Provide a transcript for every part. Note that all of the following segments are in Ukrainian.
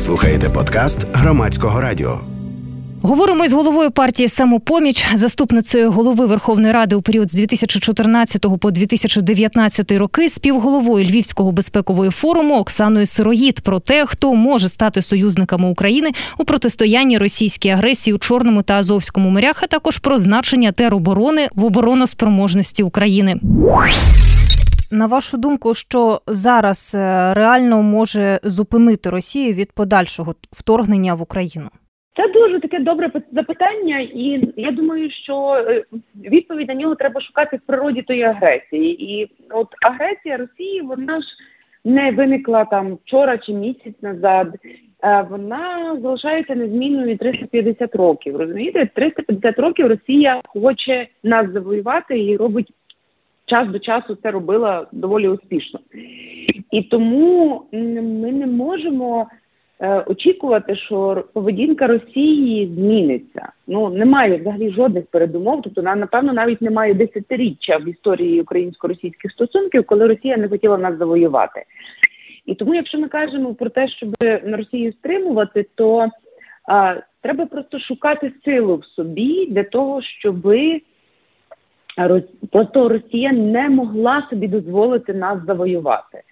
Ви слухаєте подкаст громадського радіо. Говоримо із головою партії самопоміч, заступницею голови Верховної Ради у період з 2014 по 2019 роки, співголовою Львівського безпекового форуму Оксаною Сироїд про те, хто може стати союзниками України у протистоянні російській агресії у Чорному та Азовському морях, а також про значення тероборони в обороноспроможності України. На вашу думку, що зараз е, реально може зупинити Росію від подальшого вторгнення в Україну? Це дуже таке добре запитання, і я думаю, що е, відповідь на нього треба шукати в природі тої агресії. І от агресія Росії, вона ж не виникла там вчора чи місяць назад. Вона залишається незмінною 350 років. Розумієте, 350 років Росія хоче нас завоювати і робить час до часу це робила доволі успішно. І тому ми не можемо е, очікувати, що поведінка Росії зміниться. Ну немає взагалі жодних передумов. Тобто напевно навіть немає десятиріччя в історії українсько-російських стосунків, коли Росія не хотіла нас завоювати. І тому, якщо ми кажемо про те, щоб на Росію стримувати, то а, треба просто шукати силу в собі для того, щоби просто Росія не могла собі дозволити нас завоювати,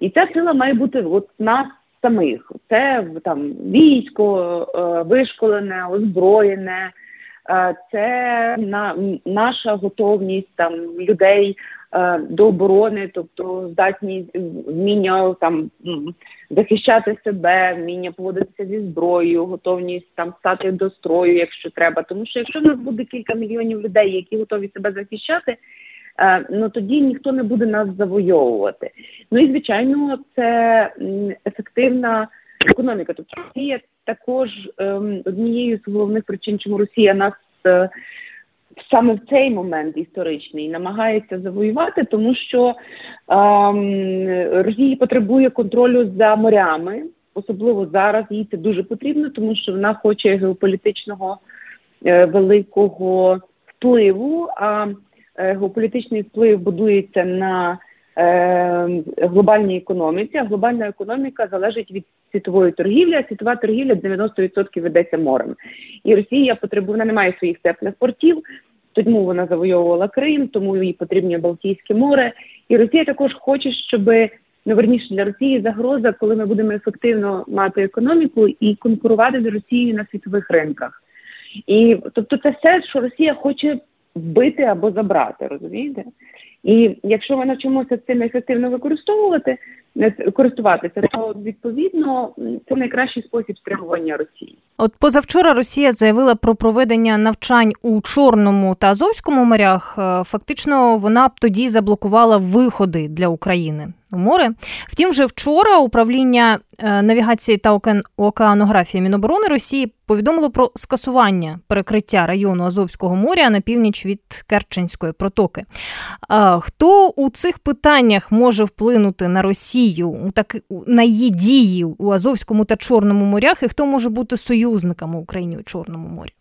і ця сила має бути от нас самих. Це там військо е, вишколене, озброєне, е, це на наша готовність там людей Е, до оборони, тобто здатні вміння там захищати себе, вміння поводитися зі зброєю, готовність там стати до строю, якщо треба. Тому що якщо в нас буде кілька мільйонів людей, які готові себе захищати. Е, ну тоді ніхто не буде нас завойовувати. Ну і звичайно, це ефективна економіка. Тобто Росія також ем, однією з головних причин, чому Росія нас е, саме в цей момент історичний намагається завоювати, тому що ем, Росія потребує контролю за морями, особливо зараз їй це дуже потрібно, тому що вона хоче геополітичного е, великого впливу. А е, геополітичний вплив будується на е, глобальній економіці. А глобальна економіка залежить від світової торгівлі. Світова торгівля 90% ведеться морем. І Росія потребує вона не має своїх теплих портів. Тому вона завойовувала Крим, тому їй потрібне Балтійське море. І Росія також хоче, щоб ну, верніше для Росії загроза, коли ми будемо ефективно мати економіку і конкурувати з Росією на світових ринках. І тобто, це все, що Росія хоче вбити або забрати, розумієте? І якщо ми навчимося цим ефективно використовувати, користуватися, то відповідно це найкращий спосіб стримування Росії. От позавчора Росія заявила про проведення навчань у Чорному та Азовському морях. Е, фактично, вона б тоді заблокувала виходи для України у море. Втім, вже вчора управління е, навігації та океанографії Міноборони Росії повідомило про скасування перекриття району Азовського моря на північ від Керченської протоки. Хто у цих питаннях може вплинути на Росію так на її дії у Азовському та Чорному морях, і хто може бути союзниками України у Чорному морі?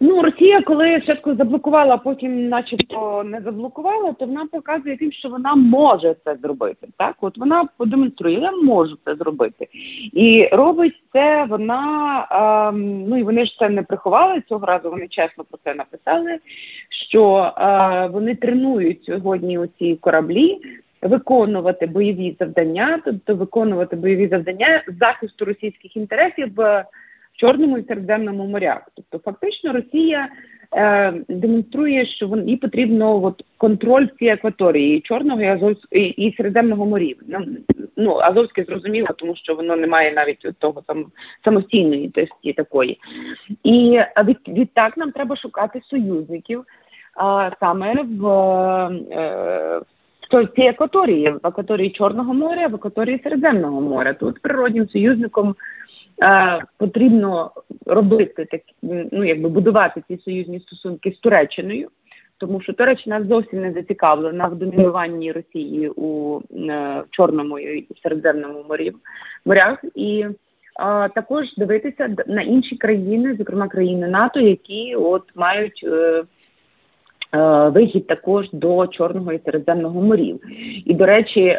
Ну, Росія, коли спочатку заблокувала, а потім, начебто, не заблокувала, то вона показує тим, що вона може це зробити. Так, от вона продемонструє, я можу це зробити, і робить це вона. Ем, ну і вони ж це не приховали цього разу. Вони чесно про це написали. Що е, вони тренують сьогодні оці кораблі. Виконувати бойові завдання, тобто виконувати бойові завдання захисту російських інтересів Чорному і Середземному морях. Тобто, фактично, Росія е, демонструє, що їй потрібно от, контроль цієї акваторії і Чорного і Азовського і, і Середземного морів. Ну, Азовське зрозуміло, тому що воно не має навіть того там самостійної тесті такої. І від, відтак нам треба шукати союзників а, саме в. Е, в цій акваторії, в акваторії Чорного моря, в акваторії Середземного моря. Тут природним союзником Е, потрібно робити так, ну якби будувати ці союзні стосунки з Туреччиною, тому що Туреччина зовсім не зацікавлена в домінуванні Росії у е, Чорному і Середземному морі морях, і а, також дивитися на інші країни, зокрема країни НАТО, які от мають е, Вихід також до Чорного і Середземного морів, і до речі,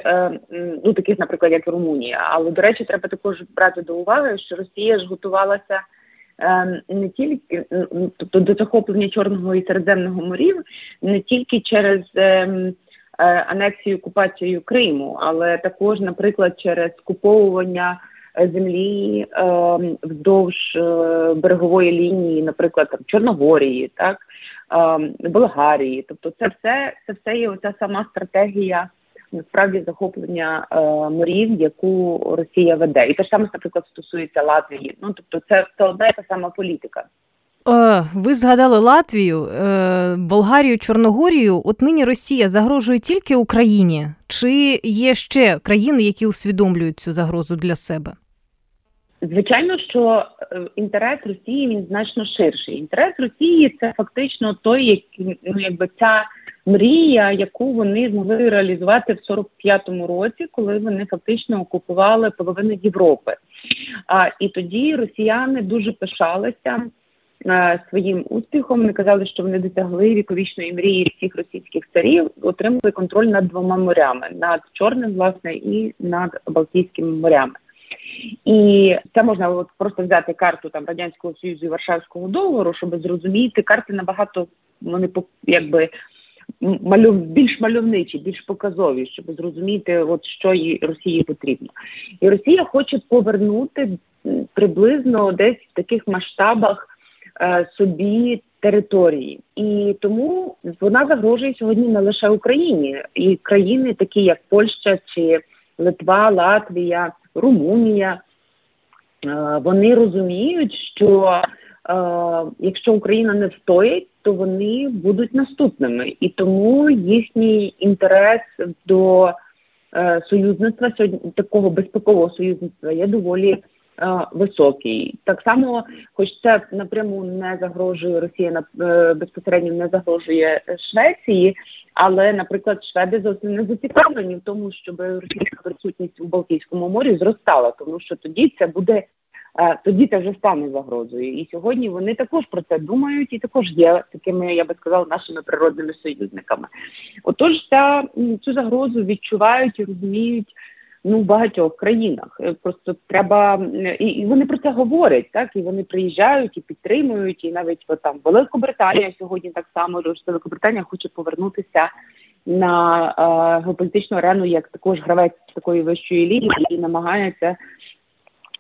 ну таких, наприклад, як Румунія. Але до речі, треба також брати до уваги, що Росія ж готувалася не тільки тобто до захоплення Чорного і Середземного морів, не тільки через Е, анексію окупацію Криму, але також, наприклад, через куповування землі е, вздовж е, берегової лінії, наприклад, там Чорногорії, так е, Болгарії. Тобто, це все це все є оця сама стратегія. Насправді захоплення е, морів, яку Росія веде, і те ж саме, наприклад, стосується Латвії. Ну тобто, це це одна і та сама політика. Е, ви згадали Латвію, е, Болгарію, Чорногорію. От нині Росія загрожує тільки Україні, чи є ще країни, які усвідомлюють цю загрозу для себе? Звичайно, що е, інтерес Росії він значно ширший. Інтерес Росії це фактично той, як ну якби ця мрія, яку вони змогли реалізувати в 45-му році, коли вони фактично окупували половину Європи. А і тоді росіяни дуже пишалися Е, своїм успіхом. Вони казали, що вони досягли віковічної мрії всіх російських царів, отримали контроль над двома морями над Чорним, власне, і над Балтійськими морями. І це можна просто взяти карту там радянського союзу і Варшавського договору, щоб зрозуміти. Карти набагато вони якби малюв більш мальовничі, більш показові, щоб зрозуміти, от що їй Росії потрібно, і Росія хоче повернути приблизно десь в таких масштабах Е, собі території, і тому вона загрожує сьогодні не лише Україні, і країни, такі як Польща чи Литва, Латвія, Румунія. Е, вони розуміють, що е, якщо Україна не встоїть, то вони будуть наступними, і тому їхній інтерес до союзництва сьогодні такого безпекового союзництва є доволі Е, високий. Так само, хоч це напряму не загрожує Росія е, безпосередньо не загрожує Швеції, але, наприклад, Шведи зовсім не зацікавлені в тому, щоб російська присутність у Балтійському морі зростала, тому що тоді це буде. Е, тоді це вже стане загрозою, і сьогодні вони також про це думають, і також є такими, я би сказала, нашими природними союзниками. Отож, ця цю загрозу відчувають і розуміють ну в багатьох країнах. Е, просто треба і, і вони про це говорять, так і вони приїжджають і підтримують, і навіть от, там Великобританія сьогодні так само що Великобританія хоче повернутися на е, геополітичну арену як також гравець такої вищої лінії і намагається.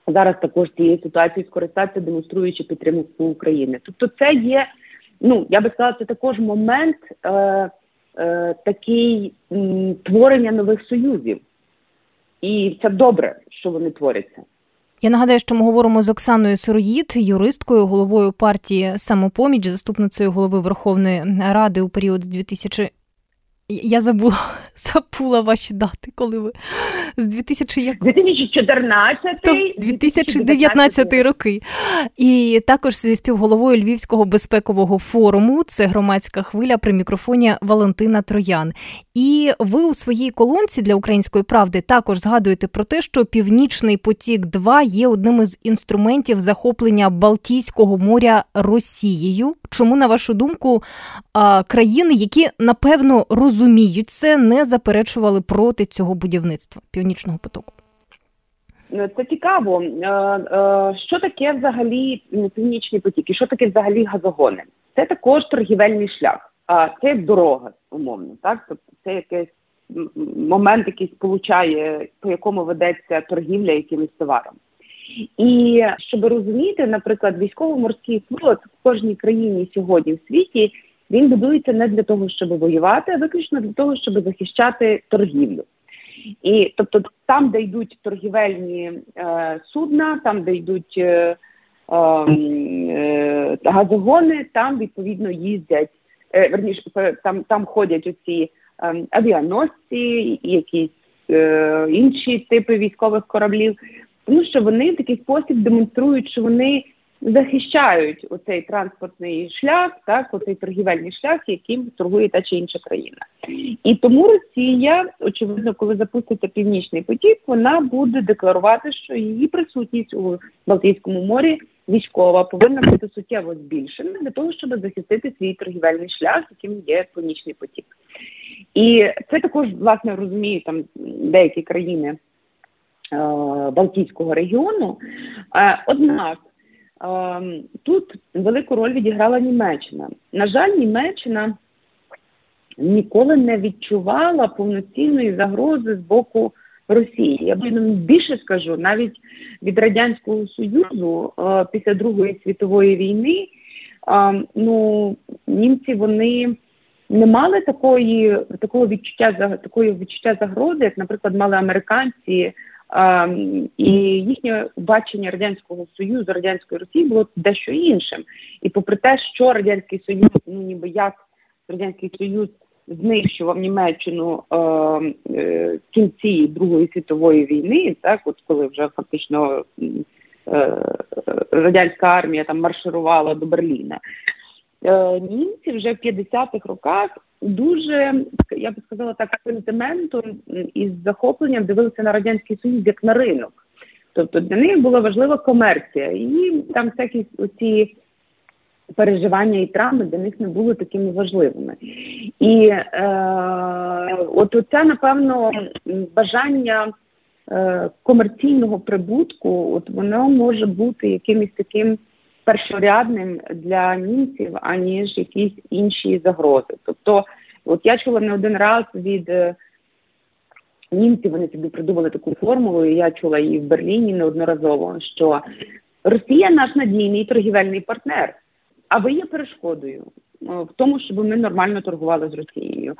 Зараз також цією ситуацією скористатися, демонструючи підтримку України. Тобто, це є, ну я би сказала, це також момент е, е, такий м, творення нових союзів. І це добре, що вони творяться. Я нагадаю, що ми говоримо з Оксаною Сироїд, юристкою, головою партії самопоміч, заступницею голови Верховної Ради у період з 2000 я забула забула ваші дати, коли ви з 2000 як... 2014 2019 роки. І також зі співголовою Львівського безпекового форуму це громадська хвиля при мікрофоні Валентина Троян. І ви у своїй колонці для української правди також згадуєте про те, що Північний потік 2 є одним із інструментів захоплення Балтійського моря Росією. Чому, на вашу думку, країни, які напевно розуміють це, не заперечували проти цього будівництва північного потоку? Е, це цікаво. Е, е, що таке взагалі північний потік? І що таке взагалі газогони? Це також торгівельний шлях, а це дорога, умовно. Так, тобто це якийсь момент, який сполучає, по якому ведеться торгівля якимось товаром. І щоб розуміти, наприклад, військово-морський флот в кожній країні сьогодні в світі він будується не для того, щоб воювати, а виключно для того, щоб захищати торгівлю. І тобто, там, де йдуть торгівельні е, судна, там, де йдуть е, ем, е, газогони, там відповідно їздять е, верніше, там там ходять оці е, авіаносці, якісь е, інші типи військових кораблів, тому що вони в такий спосіб демонструють, що вони захищають оцей транспортний шлях, так оцей торгівельний шлях, яким торгує та чи інша країна, і тому Росія, очевидно, коли запуститься північний потік, вона буде декларувати, що її присутність у Балтійському морі військова повинна бути суттєво збільшена для того, щоб захистити свій торгівельний шлях, яким є північний потік. І це також власне розуміють там деякі країни е, Балтійського регіону. Е, однак тут велику роль відіграла Німеччина. На жаль, Німеччина ніколи не відчувала повноцінної загрози з боку Росії. Я більше скажу, навіть від радянського союзу е, після Другої світової війни. Е, ну німці вони не мали такої такого відчуття такої відчуття загрози, як, наприклад, мали американці. Um, і їхнє бачення радянського союзу радянської Росії було дещо іншим. І попри те, що радянський союз, ну ніби як радянський союз знищував Німеччину е, е, в кінці Другої світової війни, так от коли вже фактично е, радянська армія там марширувала до Берліна. Е, німці вже в 50-х роках дуже я би сказала так сентиментом і з захопленням дивилися на радянський союз як на ринок. Тобто для них була важлива комерція, і там всякі оці переживання і травми для них не були такими важливими. І е, от це, напевно, бажання е, комерційного прибутку, от воно може бути якимось таким першорядним для німців, аніж якісь інші загрози. Тобто, от я чула не один раз від. Е, німців вони собі придумали таку формулу, і я чула її в Берліні неодноразово, що Росія наш надійний торгівельний партнер а ви є перешкодою е, в тому, щоб ми нормально торгували з Росією.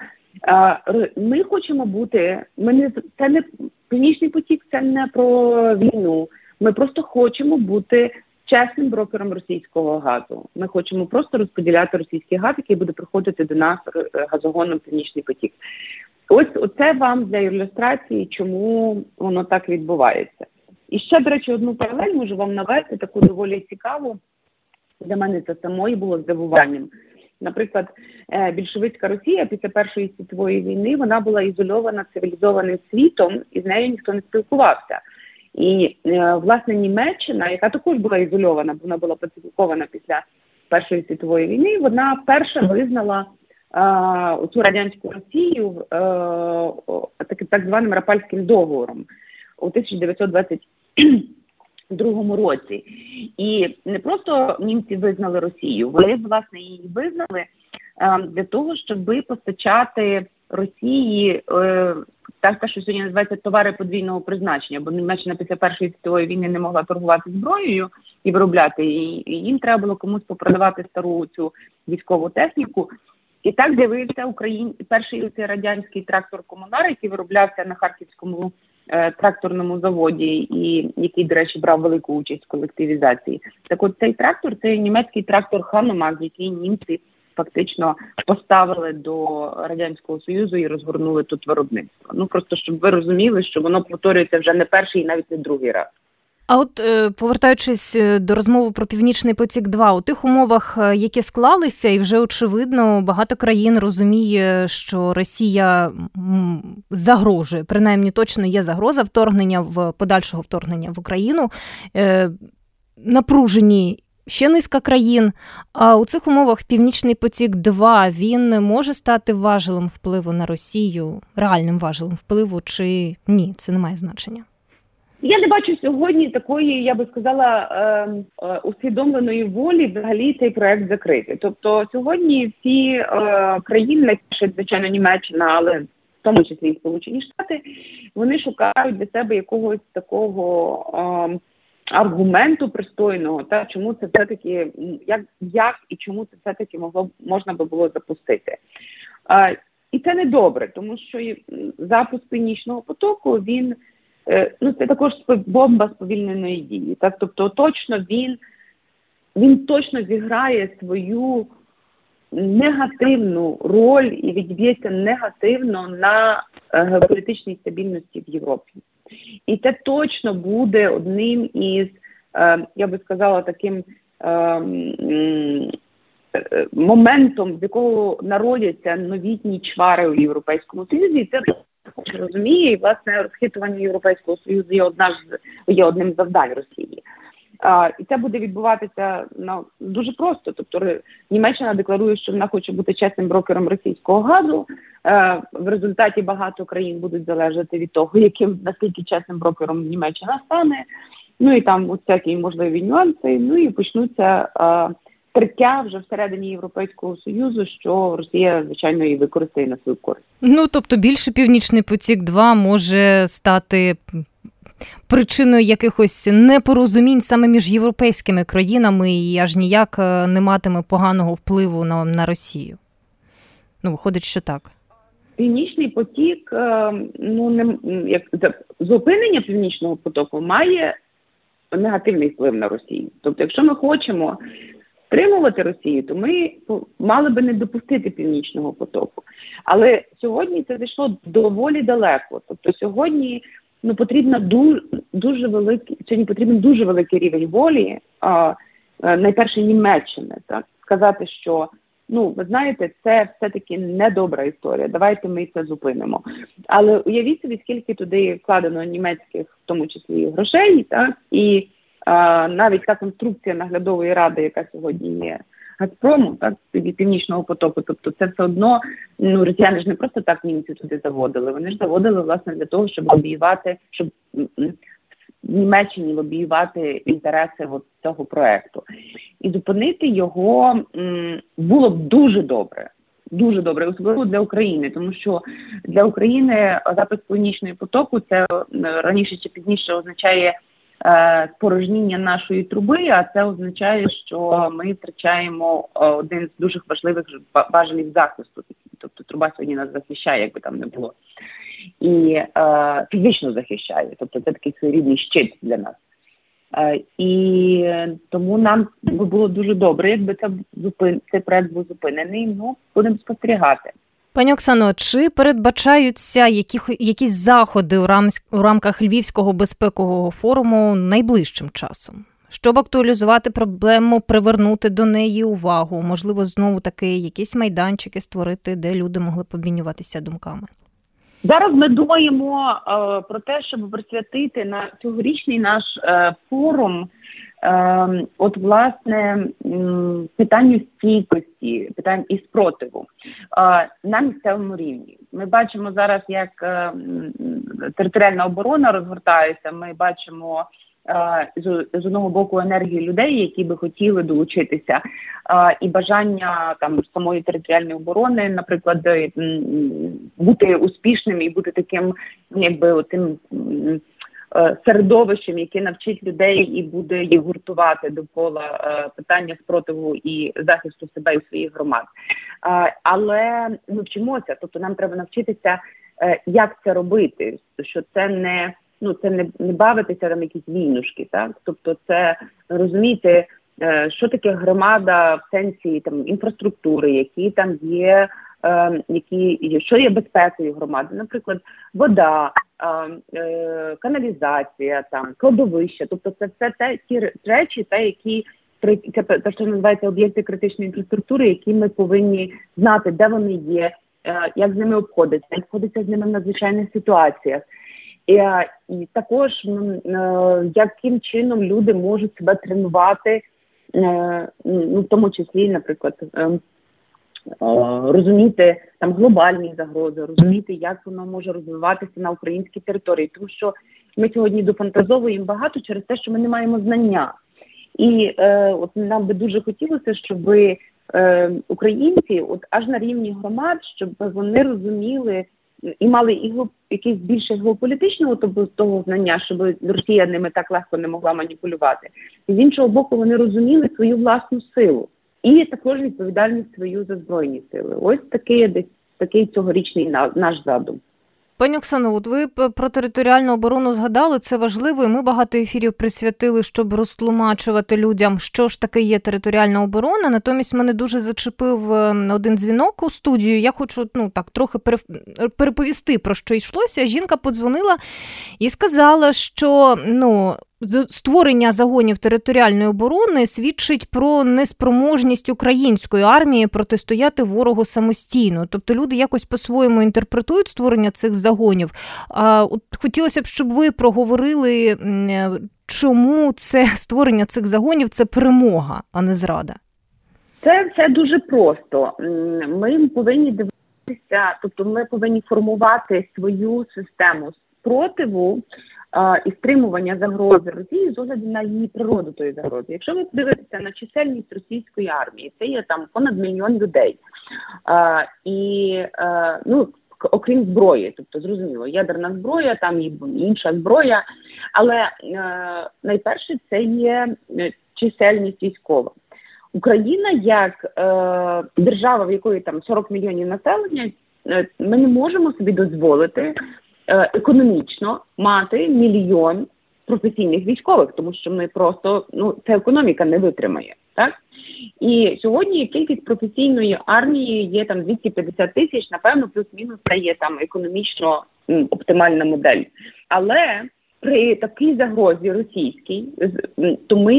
Ми хочемо бути. Ми не це не північний потік, це не про війну. Ми просто хочемо бути чесним брокером російського газу. Ми хочемо просто розподіляти російський газ, який буде приходити до нас е, газогоном Північний потік. Ось оце вам для ілюстрації, чому воно так відбувається. І ще, до речі, одну паралель можу вам навести таку доволі цікаву. Для мене це самої було здивуванням. Наприклад, е, більшовицька Росія після Першої світової війни вона була ізольована цивілізованим світом, і з нею ніхто не спілкувався. І е, власне Німеччина, яка також була ізольована, бо вона була пацифікована після Першої світової війни, вона перша визнала е, цю радянську Росію е, так, так званим Рапальським договором у 1920 другому році, і не просто німці визнали Росію, вони власне її визнали для того, щоб постачати Росії так, те, що сьогодні називається товари подвійного призначення, бо Німеччина після першої світової війни не могла торгувати зброєю і виробляти її. І їм треба було комусь попродавати стару цю військову техніку. І так з'явився Україн перший радянський трактор комунар, який вироблявся на харківському Е, тракторному заводі, і який, до речі, брав велику участь в колективізації. Так, от цей трактор це німецький трактор Ханомаг, який німці фактично поставили до радянського союзу і розгорнули тут виробництво. Ну просто щоб ви розуміли, що воно повторюється вже не перший і навіть не другий раз. А от е, повертаючись е, до розмови про північний потік, 2 у тих умовах, е, які склалися, і вже очевидно, багато країн розуміє, що Росія загрожує, принаймні точно є загроза вторгнення в подальшого вторгнення в Україну. Напружені ще низка країн. А у цих умовах Північний потік 2 він може стати важелем впливу на Росію, реальним важелем впливу, чи ні? Це не має значення. Я не бачу сьогодні такої, я би сказала, ем, е, усвідомленої волі взагалі цей проект закрити. Тобто сьогодні всі е, країни, звичайно, Німеччина, але в тому числі і Сполучені Штати, вони шукають для себе якогось такого. Аргументу пристойного, та чому це все таки як як і чому це все таки могло можна би було запустити, А, і це не добре, тому що запуск північного потоку він Е, ну це також бомба сповільненої дії. Так, тобто, точно він він точно зіграє свою негативну роль і відб'ється негативно на е, геополітичній стабільності в Європі. І це точно буде одним із, е, я би сказала, таким моментом, з якого народяться новітні чвари у Європейському Союзі. Це розуміє, і власне розхитування Європейського союзу є одна з є одним завдань Росії. А, І це буде відбуватися ну, дуже просто. Тобто Німеччина декларує, що вона хоче бути чесним брокером російського газу. Е, В результаті багато країн будуть залежати від того, яким наскільки чесним брокером Німеччина стане. Ну і там всякі можливі нюанси. Ну і почнуться. Е, вже всередині Європейського союзу, що Росія звичайно і використає на свою користь. Ну тобто більше північний потік 2 може стати причиною якихось непорозумінь саме між європейськими країнами і аж ніяк е, не матиме поганого впливу на, на Росію. Ну, виходить, що так. Північний потік, е, ну не як зупинення північного потоку має негативний вплив на Росію. Тобто, якщо ми хочемо стримувати Росію, то ми мали би не допустити північного потоку. Але сьогодні це зайшло доволі далеко. Тобто, сьогодні ну потрібна дуже дуже великий сьогодні потрібен дуже великий рівень волі, а, е, найперше Німеччини, так сказати, що ну ви знаєте, це все таки недобра історія. Давайте ми це зупинимо. Але уявіть собі, скільки туди вкладено німецьких, в тому числі грошей, так і а, навіть та конструкція наглядової ради, яка сьогодні є. Газпрому, так від північного потоку. Тобто, це все одно ну росіяни ж не просто так німці туди заводили. Вони ж заводили власне для того, щоб лобіювати, щоб в Німеччині лобіювати інтереси от цього проекту, і зупинити його було б дуже добре. Дуже добре, особливо для України, тому що для України запис північної потоку це раніше чи пізніше означає спорожніння нашої труби, а це означає, що ми втрачаємо е, один з дуже важливих важелів захисту. Тобто труба сьогодні нас захищає, якби там не було, і е, фізично захищає. Тобто це такий своєрідний щит для нас. Е, і тому нам би було дуже добре, якби це зупин цей проект був зупинений. Ну будемо спостерігати. Пані Оксано, чи передбачаються які, якісь заходи у, рам, у рамках Львівського безпекового форуму найближчим часом? Щоб актуалізувати проблему, привернути до неї увагу, можливо, знову таки якісь майданчики створити, де люди могли б обмінюватися думками. Зараз ми думаємо е, про те, щоб присвятити на цьогорічний наш е, форум от власне питанню стійкості, питань і спротиву на місцевому рівні. Ми бачимо зараз, як ем, територіальна оборона розгортається. Ми бачимо з одного боку енергію людей, які би хотіли долучитися, і бажання там самої територіальної оборони, наприклад, бути успішним і бути таким, якби тим Е, середовищем, яке навчить людей і буде їх гуртувати довкола е, питання спротиву і захисту себе і своїх громад. Е, але ми вчимося, тобто нам треба навчитися, як це робити, що це не ну це не не бавитися там якісь війнушки, так тобто, це розуміти. Що таке громада в сенсі там інфраструктури, які там є, е, які що є безпекою громади, наприклад, вода, Е, каналізація, там кладовища, тобто це все те ті речі, те, які те, що називається об'єкти критичної інфраструктури, які ми повинні знати, де вони є, е, як з ними обходиться, як обходиться з ними в надзвичайних ситуаціях. І, е, і також яким чином люди можуть себе тренувати, ну в тому числі, наприклад, ем, розуміти там глобальні загрози, розуміти, як воно може розвиватися на українській території, тому що ми сьогодні дофантазовуємо багато через те, що ми не маємо знання, і е, от нам би дуже хотілося, щоб е, українці, от аж на рівні громад, щоб вони розуміли. І мали і якесь більше геополітичного тобто того знання, щоб Росія ними так легко не могла маніпулювати, і з іншого боку, вони розуміли свою власну силу і також відповідальність свою за збройні сили. Ось такий десь такий цьогорічний наш задум. Пані Оксано, от ви про територіальну оборону згадали, це важливо, і ми багато ефірів присвятили, щоб розтлумачувати людям, що ж таке є територіальна оборона. Натомість мене дуже зачепив ем, один дзвінок у студію. Я хочу ну так трохи переповісти про що йшлося. Жінка подзвонила і сказала, що ну Створення загонів територіальної оборони свідчить про неспроможність української армії протистояти ворогу самостійно. Тобто люди якось по-своєму інтерпретують створення цих загонів. А от хотілося б, щоб ви проговорили, чому це створення цих загонів це перемога, а не зрада? Це це дуже просто. Ми повинні дивитися, тобто ми повинні формувати свою систему спротиву і стримування загрози Росії з огляду на її природу тої загрози. Якщо ви дивитеся на чисельність російської армії, це є там понад мільйон людей. А, І а, ну окрім зброї, тобто зрозуміло, ядерна зброя, там і інша зброя, але е, найперше це є е, чисельність військова. Україна як е, держава, в якої там 40 мільйонів населення, е, ми не можемо собі дозволити Е, економічно мати мільйон професійних військових, тому що ми просто ну ця економіка не витримає, так і сьогодні кількість професійної армії є там 250 тисяч. Напевно, плюс-мінус це є там економічно оптимальна модель, але при такій загрозі російській, то ми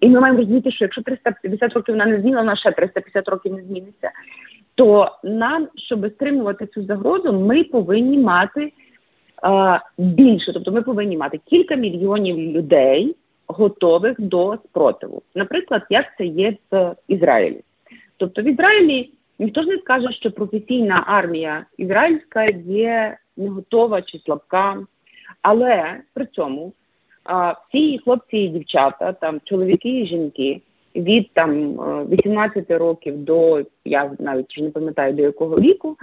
і ми маємо розуміти, що якщо 350 років вона не змінила, вона ще 350 років не зміниться. То нам, щоб стримувати цю загрозу, ми повинні мати більше. Тобто ми повинні мати кілька мільйонів людей, готових до спротиву. Наприклад, як це є в Ізраїлі. Тобто в Ізраїлі ніхто ж не скаже, що професійна армія ізраїльська є не готова чи слабка, але при цьому всі хлопці і дівчата, там чоловіки і жінки від там 18 років до я навіть не пам'ятаю до якого віку,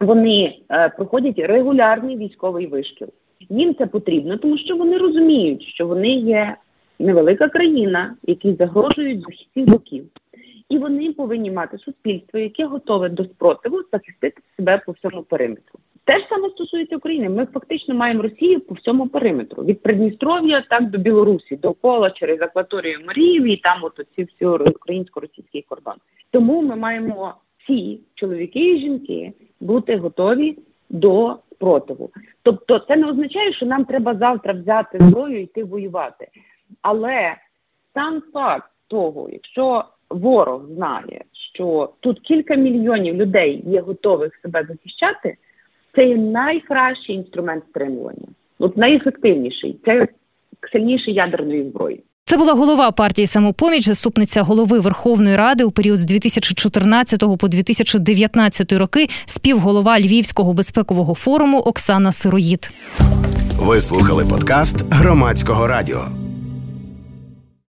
вони е, проходять регулярний військовий вишкіл. Їм це потрібно, тому що вони розуміють, що вони є невелика країна, які загрожують з усіх боків, і вони повинні мати суспільство, яке готове до спротиву захистити себе по всьому периметру. Те ж саме стосується України. Ми фактично маємо Росію по всьому периметру від Придністров'я так до Білорусі, до кола через акваторію Маріїв і там от оці всі українсько-російський кордон. Тому ми маємо всі чоловіки і жінки бути готові до спротиву. Тобто, це не означає, що нам треба завтра взяти зброю і йти воювати. Але сам факт того, якщо ворог знає, що тут кілька мільйонів людей є готових себе захищати, це є найкращий інструмент стримування, от найефективніший це сильніший ядерної зброї. Це була голова партії самопоміч, заступниця голови Верховної Ради у період з 2014 по 2019 роки, співголова Львівського безпекового форуму Оксана Сироїд. Ви слухали подкаст громадського радіо.